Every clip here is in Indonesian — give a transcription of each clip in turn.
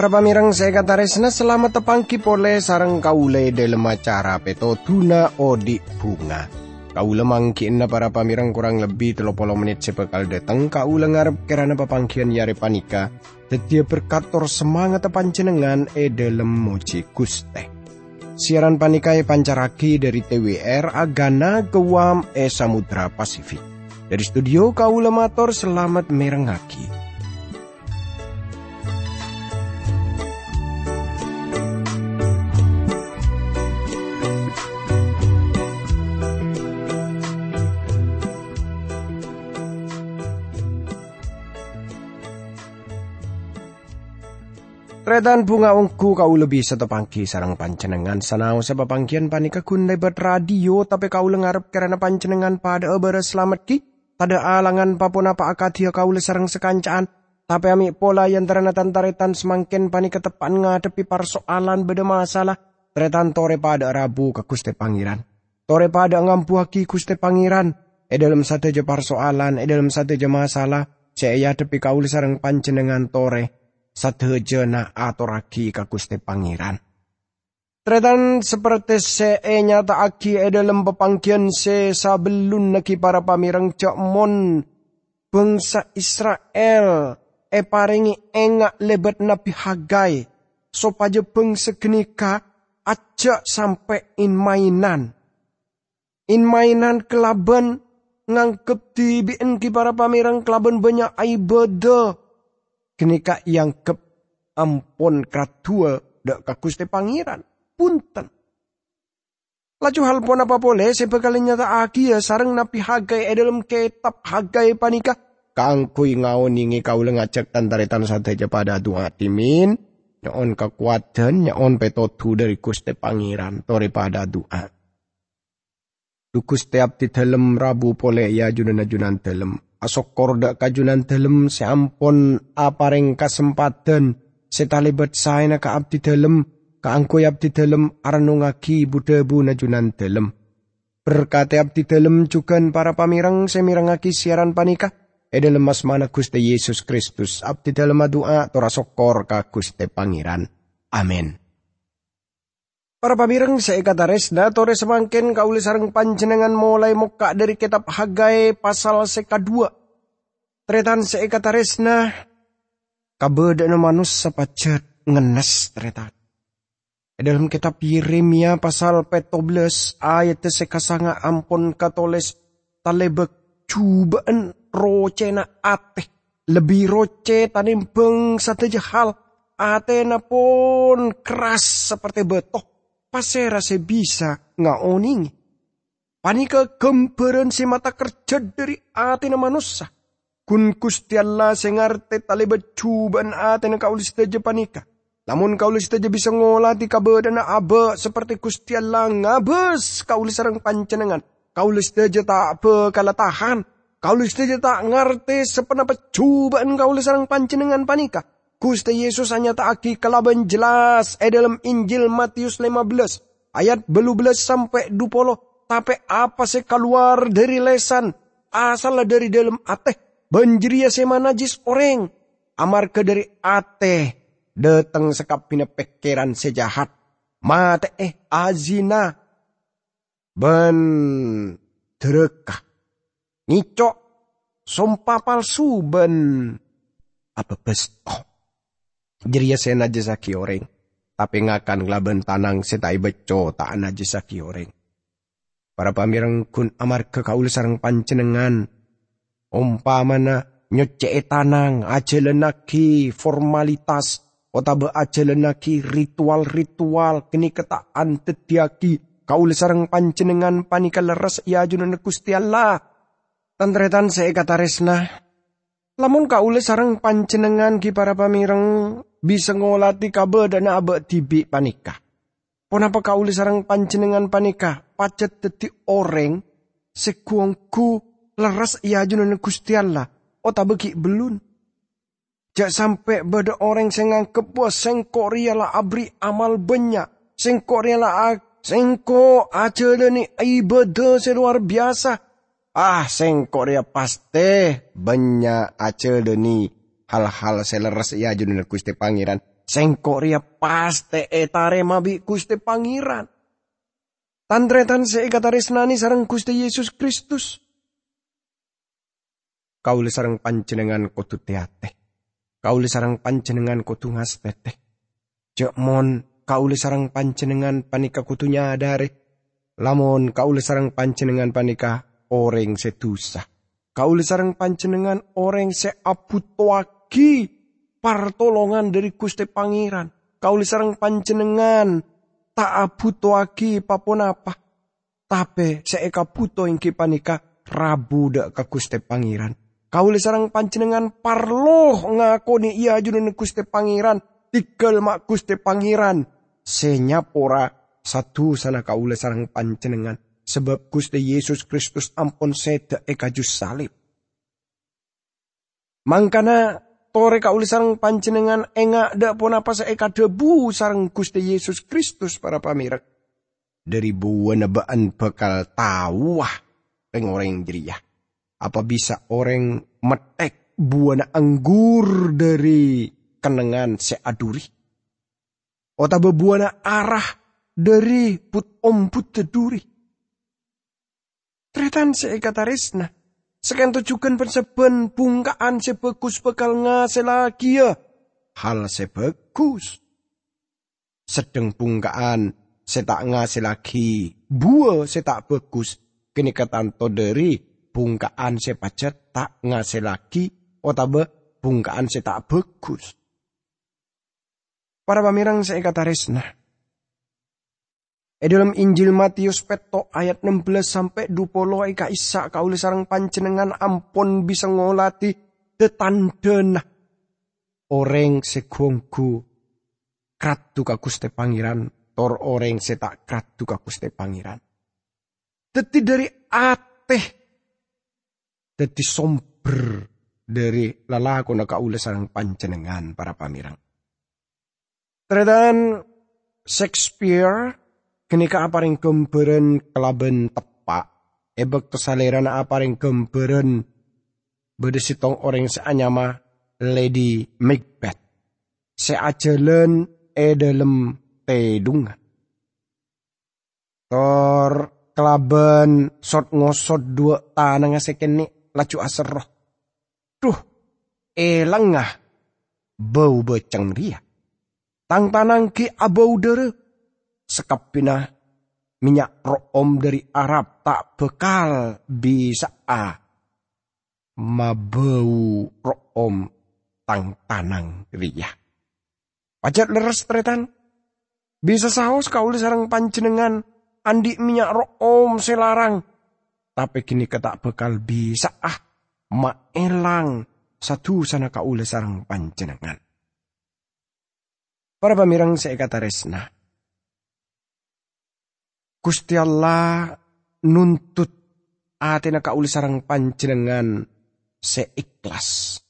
Para pamirang saya kata resna selamat tepangki pole sarang kaule dalam acara peto tuna odi bunga. Kaula mangkin para pamirang kurang lebih telopolo menit sepekal datang kaula ngarep kerana papangkian yare panika. Tetia berkator semangat panjenengan e dalam moji guste. Siaran panikai pancaraki dari TWR Agana Gewam e Samudra Pasifik. Dari studio kaula mator selamat merengaki. Tretan bunga ungku kau lebih setepangki sarang pancenengan. Sanau sebab pangkian panika kun lebat radio tapi kau lengarap karena pancenengan pada ebere selamat ki. Tada alangan papun apa akatia kau le sarang sekancaan tapi ami pola yang terenatan taretan semakin panika tepan ngadepi persoalan beda masalah. Tretan tore pada rabu ke kuste pangeran. Tore pada ngampuaki kuste pangeran. E dalam satu je persoalan e dalam satu je masalah saya tepi kau le sarang pancenengan tore sadhejana aturagi ka Gusti Pangeran. Tretan seperti se e nyata aki e dalam pepangkian se sabelun naki para pamirang mon bangsa Israel e paringi engak lebat nabi Hagai sopaja bangsa genika aja sampai in mainan. In mainan kelaban ngangkep tibien ki para pamirang kelaban banyak ibadah kenika yang ke ampun kratua dak kakuste pangeran. Punten. Laju hal pun apa boleh sebekali nyata ya sarang napi hagai e dalam kitab hagai panika kangkui kau lengacak tantaretan saja pada dua timin nyon kekuatan nyon petotu dari kuste pangeran tori pada doa. Dukus tiap di dalam rabu pole ya junan junan dalam asok korda kajunan dalam seampun apareng kesempatan setalibat saya ka abdi dalam kaangkoy abdi dalam arnungaki budebu najunan dalam berkati abdi dalam juga para pamirang semirangaki siaran panika e dalam mas mana Guste Yesus Kristus abdi dalam doa tora sokor ka Guste Pangeran. Amin Para pamirang saya kata resda tore semangkin kaulis sarang panjenengan mulai muka dari kitab Hagai pasal seka dua. Tretan saya kata resna kabeda na manus sapacet ngenes tretan. Dalam kitab Yeremia pasal 14 ayat seka sanga ampun katoles talebek cubaan rocena ateh lebih roce tanimbeng satu hal atena pun keras seperti betoh pasera se bisa ngaoning. Panika gemberan si mata kerja dari atina manusia. Kun kusti Allah sengarte tali becuban atina kaulis teja panika. Namun kaulis teja bisa ngolati kabedana abe seperti kusti Allah ngabes kaulis sarang pancenengan. Kaulis teja tak apa kala tahan. Kaulis teja tak ngerti sepenapa cubaan kaulis sarang pancenengan panika Gusti Yesus hanya taaki kelaban jelas. Eh dalam Injil Matius 15 ayat belas sampai 20 tapi apa sih keluar dari lesan? Asal dari dalam ateh banjiria sema najis orang amar ke dari ateh datang sekap pina pekeran sejahat mate eh azina. Ben derekah. Ngicok sumpah palsu ben. Apa bestoh Jeriya saya najisaki orang. Tapi ngakan ngelaban tanang setai beco tak najisaki orang. Para pamirang kun amar ke kaul sarang pancenengan. Umpamana nyoce tanang aja lenaki formalitas. Otabe aja lenaki ritual-ritual kini ketaan tetiaki. Kaul sarang pancenengan panika leres ia junan kusti Allah. Tantretan saya kata resna. Lamun kaule sarang pancenengan ki para pamirang bisa ngolati kabe dan abe tibi panika. Ponapa kauli sarang panjenengan panika pacet teti orang sekuangku leras ia junan Gusti Allah. O beki belun. Jak sampai beda orang sing ngangkep bos sengko riala abri amal banyak. Sengko riala sengko aja ni ibadah seluar biasa. Ah sengko ria paste banyak aja ni hal-hal seleres ya junin Gusti Pangeran. Sengkok ria paste etare mabi Gusti Pangeran. Tandretan seikataris nani sarang Gusti Yesus Kristus. Kauli sarang panjenengan kutu teate. Kauli sarang panjenengan kutu ngastete. Jek mon sarang panjenengan panika kutu nyadare. Lamun kauli sarang panjenengan panika orang sedusa. Kauli sarang panjenengan orang seabutuaki partolongan dari Gusti Pangeran. Kauli sarang panjenengan tak abutuaki papun apa. Tapi seeka buto ingki panika rabu dak ke Gusti Pangeran. Kauli sarang panjenengan parloh ngakoni iya junun Gusti Pangeran. Tikel mak Gusti Pangeran. Senyapora satu sana kauli sarang panjenengan sebab Gusti Yesus Kristus ampun seda eka jus salib. Mangkana tore kauli sarang panjenengan enga dak pun apa eka debu sarang Gusti Yesus Kristus para pamirek. Dari buana baan bakal tawah orang jeriah. Apa bisa orang metek buana anggur dari kenengan seaduri? Ota bebuana arah dari put om put teduri. Tretan seikatarisna. Sekian tujukan perseben bungkaan sebagus bekal ya. Hal sebagus. Sedang bungkaan setak ngase lagi. Buah setak bagus. Kini ketanto dari bungkaan sepacet tak ngase lagi. Otabe bungkaan setak bagus. Para pamirang seikatarisna. E dalam Injil Matius peto ayat 16 sampai 20 eka isa kauli sarang panjenengan ampun bisa ngolati tetandena. Orang segongku kratu ka Gusti Pangeran tor orang setak kratu ka Gusti Pangeran. Teti dari ateh teti somber dari lalaku na kauli sarang panjenengan para pamirang. Terdan Shakespeare Kenika aparing gemberen kelaben tepak, ebek kesaleran aparing gemberen bedesitong orang seanyama Lady Macbeth. Seajelen e dalam tedungan. Tor kelaben sot ngosot dua tanah sekene laju aseroh. Duh, elangah bau beceng ria. Tang tanang ki abau dere sekapina minyak room dari Arab tak bekal bisa a mabau room tang tanang ria. Pajat leres tretan. Bisa saus kau sarang panjenengan andi minyak room selarang. Tapi kini ketak bekal bisa ah maelang satu sana kau sarang panjenengan. Para pamirang saya kata resna. Gusti Allah nuntut atina kauli sarang panjenengan seikhlas.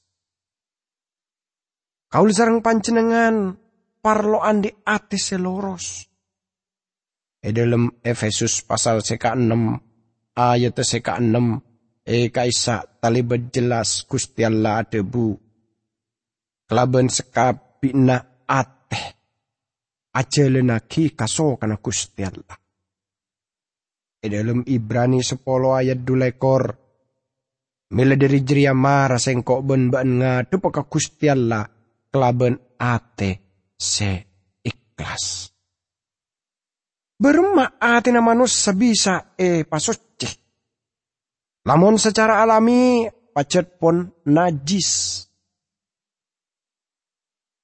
Kauli sarang panjenengan parlo andi ati seloros. E dalam Efesus pasal seka 6 ayat seka 6 e kaisa tali berjelas Gusti Allah debu. Kelaban sekabina ateh. Ajalenaki kaso kana Gusti Allah. Di dalam Ibrani sepolo ayat dulekor. Mila dari jeria mara sengkok ben ban ngadu paka Gusti kelaben ate se ikhlas. Berma ate na manus sabisa e pasoce. Namun secara alami pacet pon najis.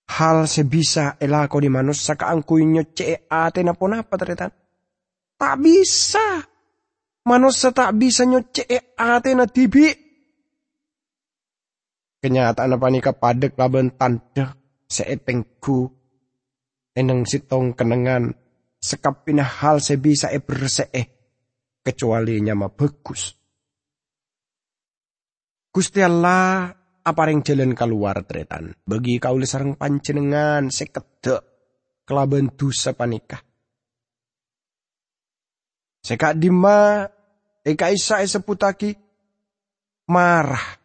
Hal sebisa elako di manus saka angkuinyo ce ate na pon apa teretan. Tak bisa. Manusia tak bisa nyocek ate na tibi. Kenyataan apa nika padek laban tanda seetengku. Eneng sitong kenengan. Sekapina hal sebisa e bersee. Kecuali nyama bagus. Gusti Allah apa yang jalan keluar tretan. Bagi kau sarang panjenengan sekedek kelaban dosa panikah. Seka dima eka isa seputaki marah.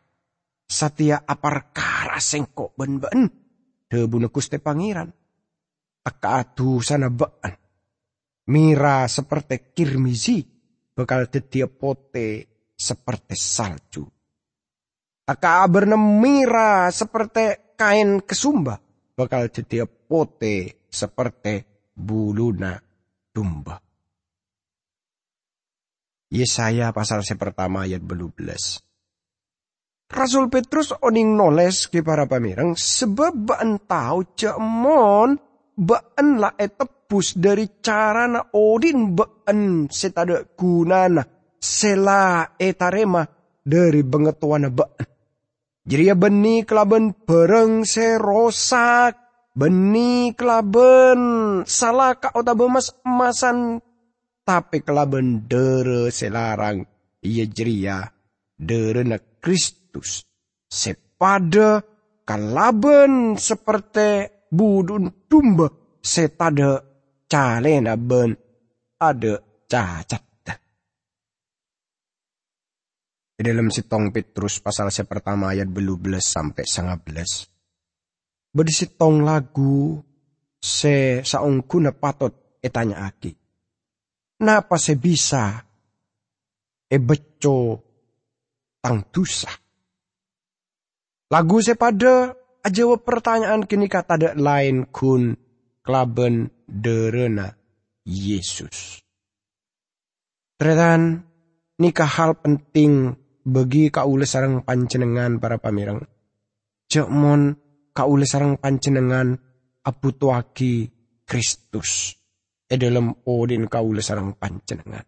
satia apar kara sengkok ben-ben. Debuna kuste pangeran. Taka adu sana baan. Mira seperti kirmizi. Bekal tetia pote seperti salju. Taka bernemira seperti kain kesumba. Bakal tetia pote seperti buluna domba. Yesaya pasal pertama ayat belas. Rasul Petrus oning noles ke para pamirang sebab baan tahu cemon baan la etepus dari cara na odin baan setada gunana sela etarema dari bengetuana baan. Jadi ya beni kelaben pereng serosak beni kelaben salah ka otabemas emasan tapi kelaben dere selarang ia jeria dere na Kristus sepada kalaben seperti budun tumba setada calena ben ada cacat. Di dalam sitong Petrus pasal saya pertama ayat belu belas sampai sangat belas. Bedi sitong lagu se saung kuna patot etanya aki Napa se bisa e beco tang tusa. Lagu se pada aja pertanyaan kini kata ada lain kun klaben derena Yesus. Tretan nikah hal penting bagi kaule sarang pancenengan para pamirang. Jekmon kaule sarang pancenengan aputuaki Kristus e dalam odin kaula sarang pancenengan.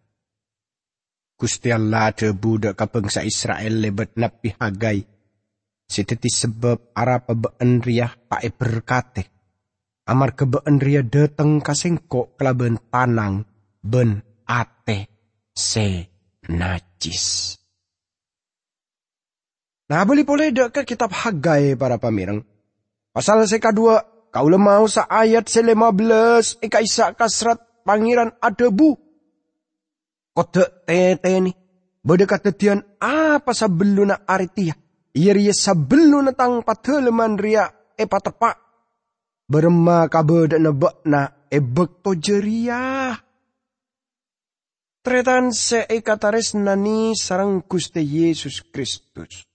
Gusti Allah te budak ka bangsa Israel lebet napi hagai. Siteti sebab ara pebeen riyah pae berkate. Amar kebeen riyah dateng kasengko kelaben tanang ben ate se najis. Nah, boleh boleh ke kitab Hagai para pamirang. Pasal seka Kau lemau sa ayat selema belas eka isa kasrat pangeran adebu. Kode tete ni. Bada kata tian apa sebeluna aritia. Ia sebeluna tang pateleman ria epa tepak. Berma kabe dan nebak na ebek to jeria. Tretan se ekatares nani sarang kuste Yesus Kristus.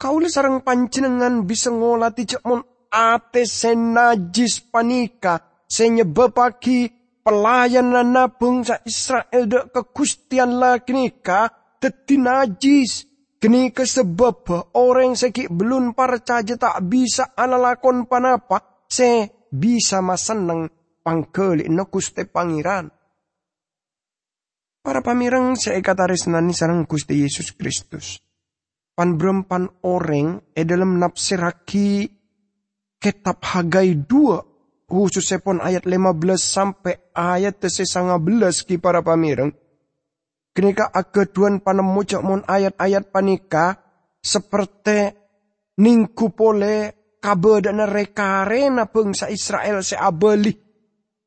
Kaule sarang panjenengan bisa ngolati cek mon ate senajis panika senyebabaki pelayanan nabung sa Israel dek kekustian lah kenika teti najis. Kenika sebab orang seki belum percaya tak bisa alalakon panapa se bisa maseneng pangkeli no kuste pangeran. Para pamirang saya kataris nani sarang kuste Yesus Kristus pan orang e dalam nafsiraki kitab Hagai 2 khusus sepon ayat 15 sampai ayat belas ki para pamireng. Kenika akeduan panemu mon ayat-ayat panika seperti ningku pole kabe dan rekarena bangsa Israel seabeli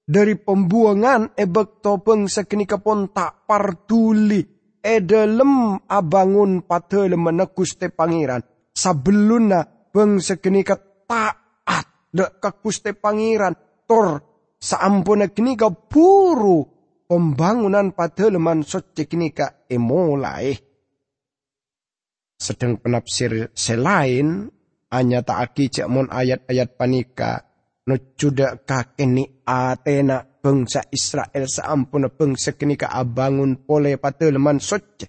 dari pembuangan ebek to bangsa kenika pun tak partuli edelem abangun padelem meneguste pangeran. Sabeluna beng sekenika taat dek kakuste pangeran. Tor saampuna kenika buru pembangunan padeleman kenika emolai. Sedang penafsir selain hanya tak cek mon ayat-ayat panika no cuda kakeni atena bangsa Israel saampuna bangsa kenika abangun pole pateleman soce.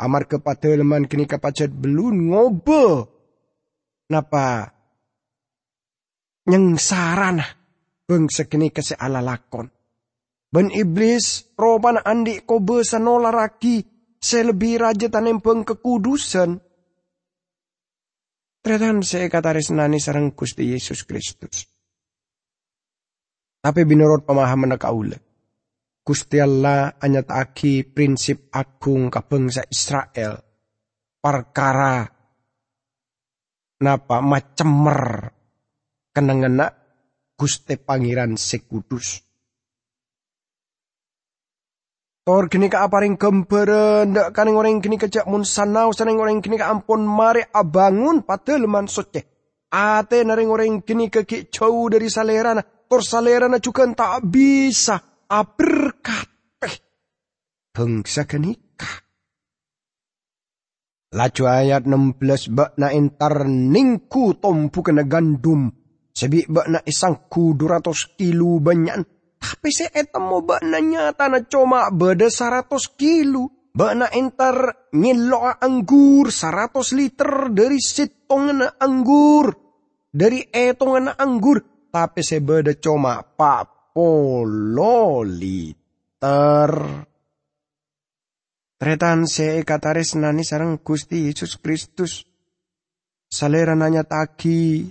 Amar ke pateleman kenika pacet belun ngobo. Napa? Nyeng sarana bangsa kenika se ala lakon. Ben iblis roban andi kobe sanola raki selebih raja tanempeng kekudusan. Tretan saya kata resnani sarang Gusti Yesus Kristus. Tapi binurut pemahaman kaula. Gusti Allah aki prinsip agung ke bangsa Israel. Perkara napa macemer kenengena Gusti Pangeran Sekudus. Tor gini ka aparing kemberen, dak kaning orang gini kejak mun sanau, saneng orang gini ka ampun mare abangun pada leman soce. Ate naring orang gini ke jauh dari salerana, tor salerana juga tak bisa aberkateh. Bangsa kenikah. Laju ayat 16 bak na entar ningku tompu kena gandum. Sebi bak na isang kudu ratus kilo banyak tapi saya etemu bakna nyata na cuma beda kilo. Bakna entar nyelo anggur seratus liter dari sitongan anggur. Dari etongan anggur. Tapi saya beda cuma pak polo liter. Tretan saya kataris nani sarang Gusti Yesus Kristus. Salera nanya taki.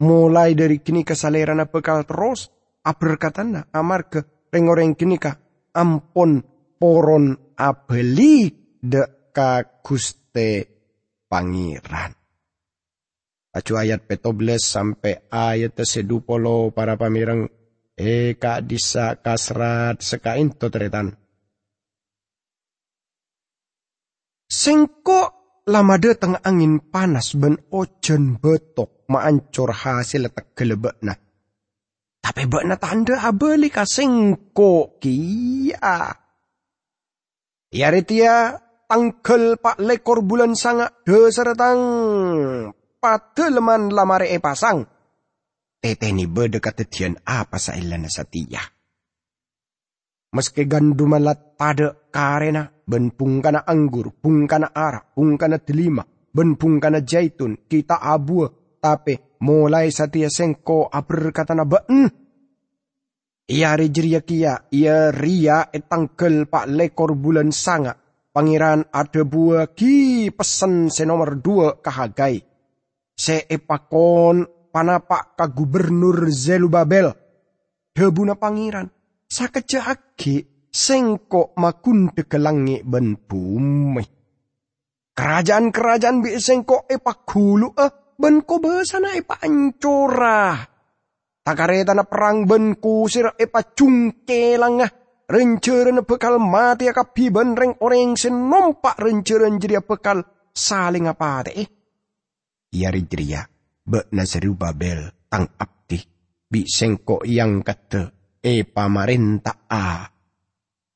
Mulai dari kini ke salera na bekal terus aberkatana amarga rengoreng kini ka ampun poron abeli de guste pangeran. Acu ayat petobles sampai ayat sedupolo para pamirang eka disa kasrat sekain totretan. Sengko lama tengah angin panas ben ojen betok maancur hasil letak gelebek nah tapi buat na tanda abeli kasengko kia. Ya retia tangkel pak lekor bulan sangat de seretang pada leman lamare e pasang. Tete ni berdekat tetian apa sailana satia. Meski ganduman lat pada karena ben kana anggur, pung kana arak, pung kana delima, ben kana jaitun, kita abu tapi mulai satia sengko aber kata na ben. Ia rejeria kia, ia ria etangkel pak lekor bulan sanga. Pangeran ada buah ki pesen senomor dua kahagai. Se epakon panapak ka gubernur Zelubabel. Debuna pangeran, agi sengko makun dekelangi ben bumi. Kerajaan-kerajaan bi sengko epak hulu eh ben ko besana epak ancora. Takareta na perang ben kusir epa cungke langah. Renceren bekal mati akapi ben reng orang senompak renceren jadi bekal saling apa eh. Ia rijria be babel tang abdi bi sengko yang kata e pamarenta a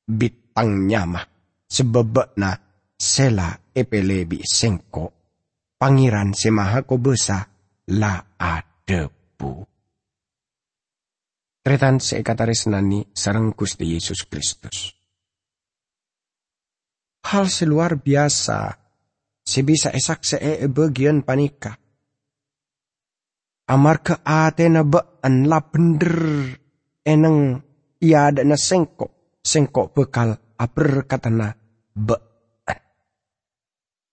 bitang nyama sebab na sela epele bi sengko pangeran semaha ko besa la adebu. Tretan seekataris nani sarang Gusti Yesus Kristus. Hal seluar biasa, sebisa esak see bagian panika. Amar ke ate na baan la bener eneng ada na sengkok, sengkok bekal aper katana baan.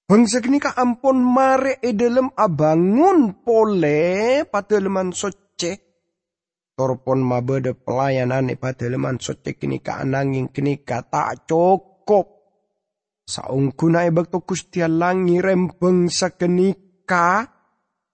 Bangsa kini ka ampun mare e dalam abangun pole leman soce Torpon mabede pelayanan pada leman sotek kini ka ananging kini ka tak cukup. Saung kuna ibak to kustia langi rembeng sa kenika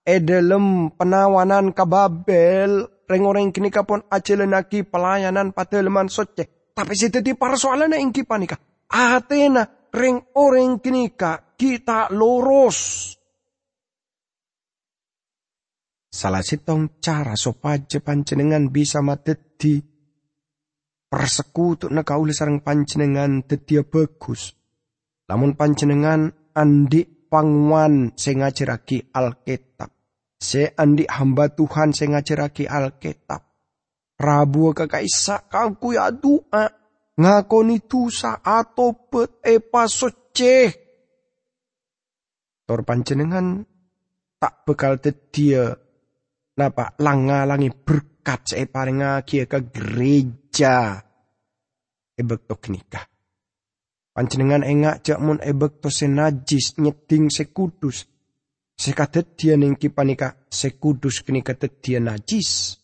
edelem penawanan kababel rengoreng kini ka pon acelenaki pelayanan pada leman sotek. Tapi si teti persoalan ingki panika. Atena reng orang kini ka kita lurus Salah sitong cara sopaja pancenengan bisa mateti persekutu na kauli sarang pancenengan tetia bagus. Lamun pancenengan andi pangwan sing Alkitab. Se andi hamba Tuhan sing Alkitab. Rabu kakaisa kangku ya doa. Ngakoni tusa atau pet epa soceh. Tor pancenengan tak bekal tetia napa langa-langi berkat saya paling ke gereja ebek nikah. Panjenengan engak jak mun ebek to senajis nyeding sekudus. Sekadet dia nengki panika sekudus kini kadet dia najis.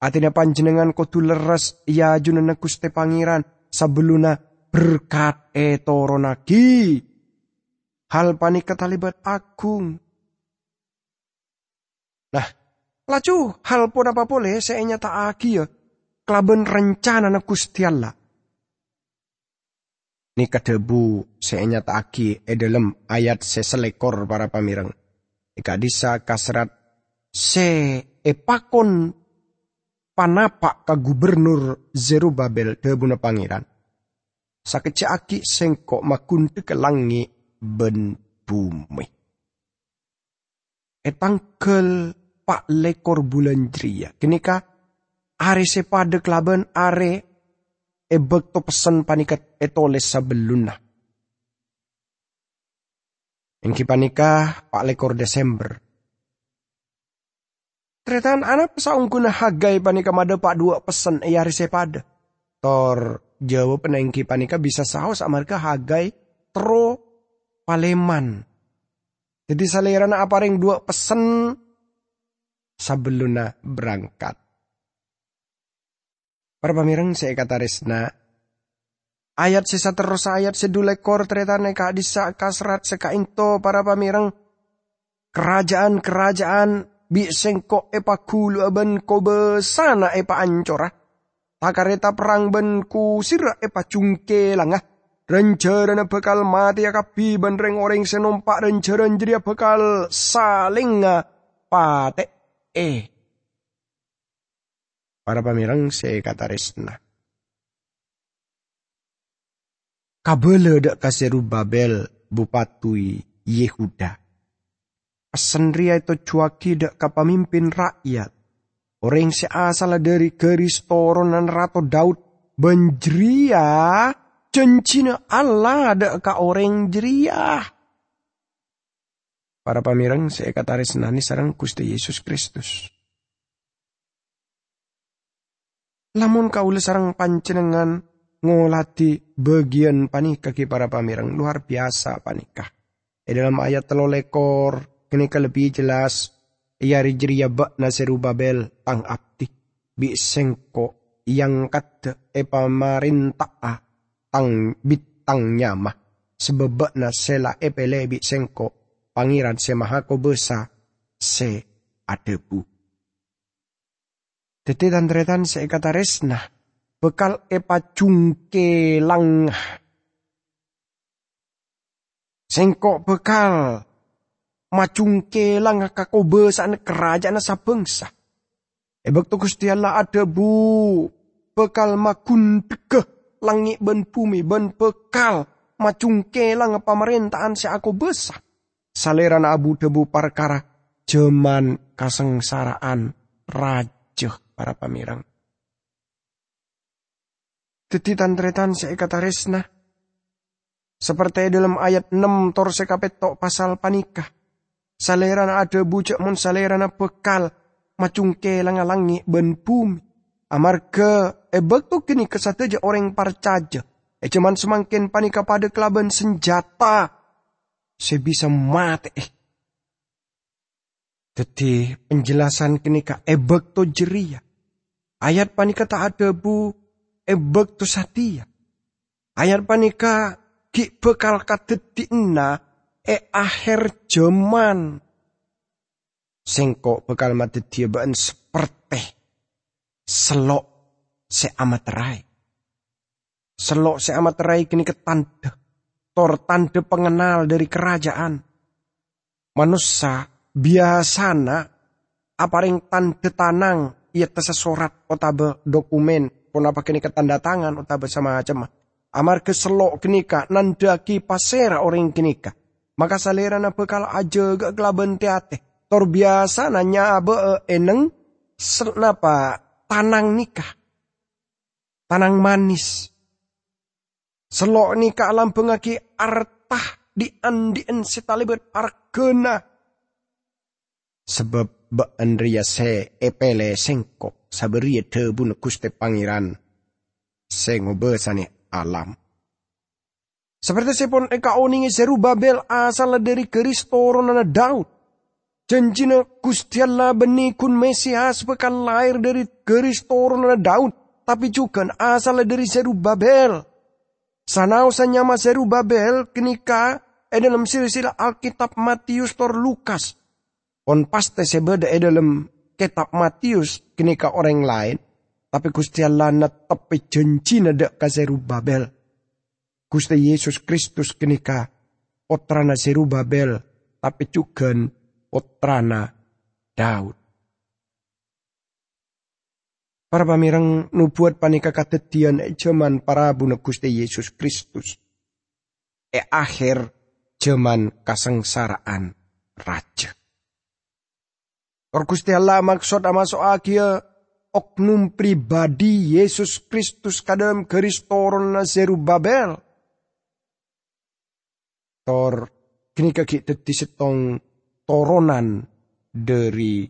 Atina panjenengan kudu leres ya junana Gusti Pangeran sebeluna berkat etoronagi. Hal panika talibat agung. Nah, Laju hal pun apa boleh saya nyata aki ya. Kelaben rencana na Gusti Allah. Ni kadebu seenya taki edelem ayat seselekor para pamireng. Ika disa kasrat se epakon panapak ka gubernur Zerubabel debuna pangeran. Sakece sengkok makunte ke langi ben bumi. Etangkel pak lekor bulan jria. Kenika are sepade kelaban are ebek to pesen panikat etoles sabeluna. Engki panikah pak lekor Desember. Tretan anak pesaung guna hagai panika mada pak dua pesen eyari sepade. Tor jawab penengki panika bisa saus amarga hagai tro paleman. Jadi salerana apa ring dua pesen sabeluna berangkat. Para pamirang saya kata resna. Ayat sisa terus ayat sedulekor teretane ka disa kasrat sekainto para pamirang. Kerajaan-kerajaan bi sengko epa kulu aben kobe sana epa ancora. Takareta perang ben ku sira epa cungke langah. Rencerana bekal mati akapi ben reng orang senompak renceran jadi bekal saling pate eh para pamirang se kata resna. Kabele dak kaseru Babel bupatui Yehuda. Pesenria itu cuaki dak kapamimpin rakyat. Orang seasal dari garis toronan Rato Daud benjeria cencina Allah dak ka orang jeria. Para pamirang saya kata resnani sarang Gusti Yesus Kristus. Lamun kaula sarang pancenengan ngolati bagian panikah para pamirang luar biasa panikah. E dalam ayat telo lekor kini lebih jelas Yari jeria bak naseru babel tang abdi bi sengko yang kata e pamarintah tang bitang nyamah sebebak na sela epele bi sengko pangiran semahako besa se adebu. Tete tretan se kata resna. Bekal epa cungke lang. Sengkok bekal. Macungke lang kakobe sana kerajaan sa bangsa. Ebek to Gusti Allah ada bu. Bekal makun tekeh langit ben bumi ben bekal. Macungke lang pemerintahan si aku besar. Saleran abu debu perkara. Jeman kasengsaraan raja para pamirang. Tetitan tretan seekataresna. Seperti dalam ayat 6 tor sekapetok pasal panikah. Salerana ada bujak mun salerana bekal. Macungke langalangi ben bumi. Amarga ebek tu kini kesataja orang parcaja. E cuman semakin panika pada kelaban senjata. Sebisa mati eh. Teti penjelasan kini ka ebek to jeria. Ayat panika tak ada bu ebek tu satia. Ayat panika ki bekal katetikna e akhir zaman. Sengkok bekal mati tiabaan seperti selok se amat rai. Selok se amat rai kini ketanda. Tor tanda pengenal dari kerajaan. Manusia biasana aparing tanda tanang ia tesa surat otabe dokumen. Pun apa kini ketanda tangan otabe sama macam. Amar keselok kenika nandaki pasera orang kenika maka salera na bekal aja gak kelaban teate. Tor biasa nanya abe eh, eneng napa tanang nikah. Tanang manis. Selok nikah alam pengaki artah di andien sitalibet arkena sebab ba andria se epele sengko saberia tebu kuste pangeran sengo besane alam. Seperti sepon eka oningi seru Babel asal dari keris na Daud. Janjina kustiala beni kun Mesias bekan lahir dari keris na Daud. Tapi juga asal dari seru Babel. Sanau sanyama seru Babel kenika e dalam silsilah Alkitab Matius tor Lukas On paste sebeda e dalam kitab Matius kenika orang lain. Tapi Gusti Allah na tepi janji nada kaseru Babel. Gusti Yesus Kristus kenika potrana Zerubabel tapi juga potrana Daud. Para pamirang nubuat panika kadedian e jaman para buna Gusti Yesus Kristus. E akhir jaman kasengsaraan raja. Or Gusti Allah maksud ama soakia oknum pribadi Yesus Kristus kadam garis toron na Zerubabel. Tor kini kaki teti setong toronan dari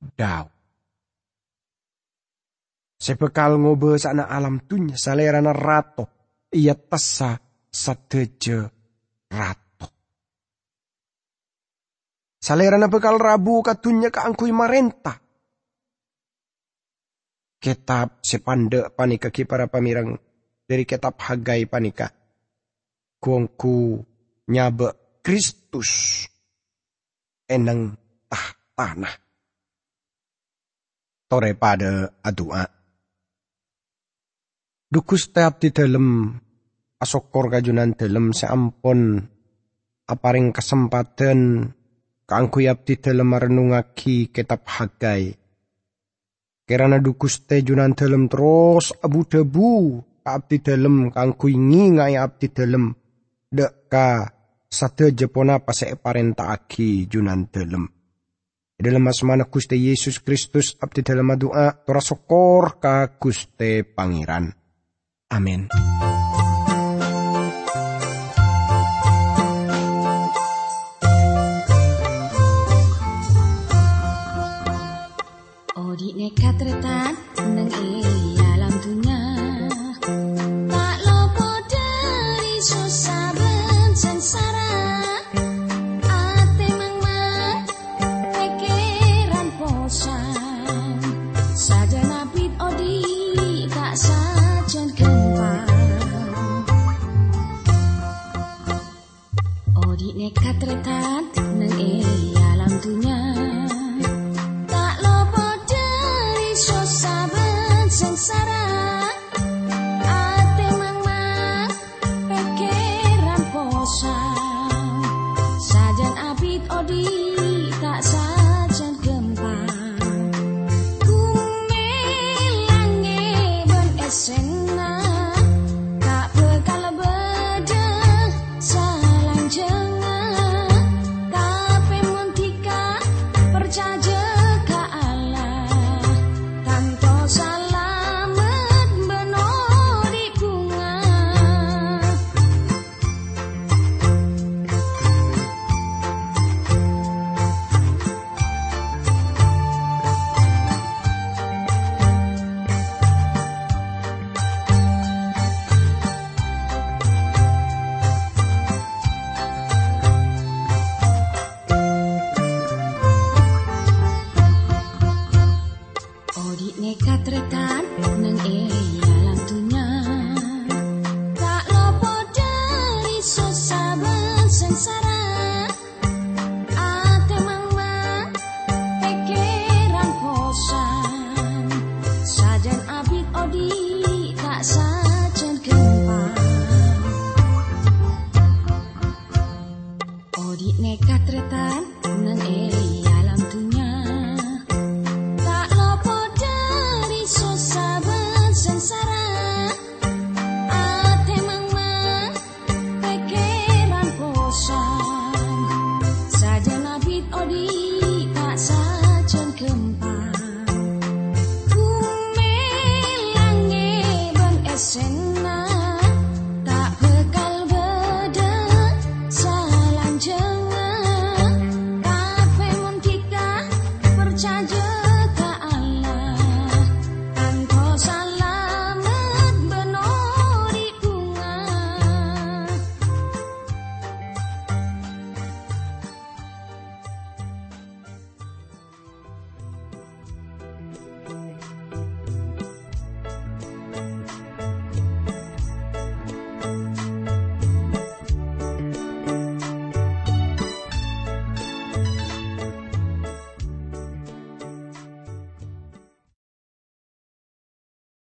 Daud. Sebekal ngobe sana alam tunya salerana rato. Ia tesa sateje rato. Salerana bekal rabu katunya keangkui marenta. Kitab sepande panika ki para pamirang dari kitab Hagai panika. Kuangku nyabe Kristus eneng tah tanah. Tore pada adua Dukus teap di dalam asokor kajunan dalam seampun aparing kesempatan kangkuyap di dalam merenungaki kitab Hagai. Kirana dukus te junan dalam terus abu debu abdi dalam kangkui ngai abdi dalam deka sate jepona pase parenta aki junan dalam. Dalam asmana Guste Yesus Kristus abdi dalam doa tora sokor ka Guste Pangeran. Amin. Odi nekat retan nang alam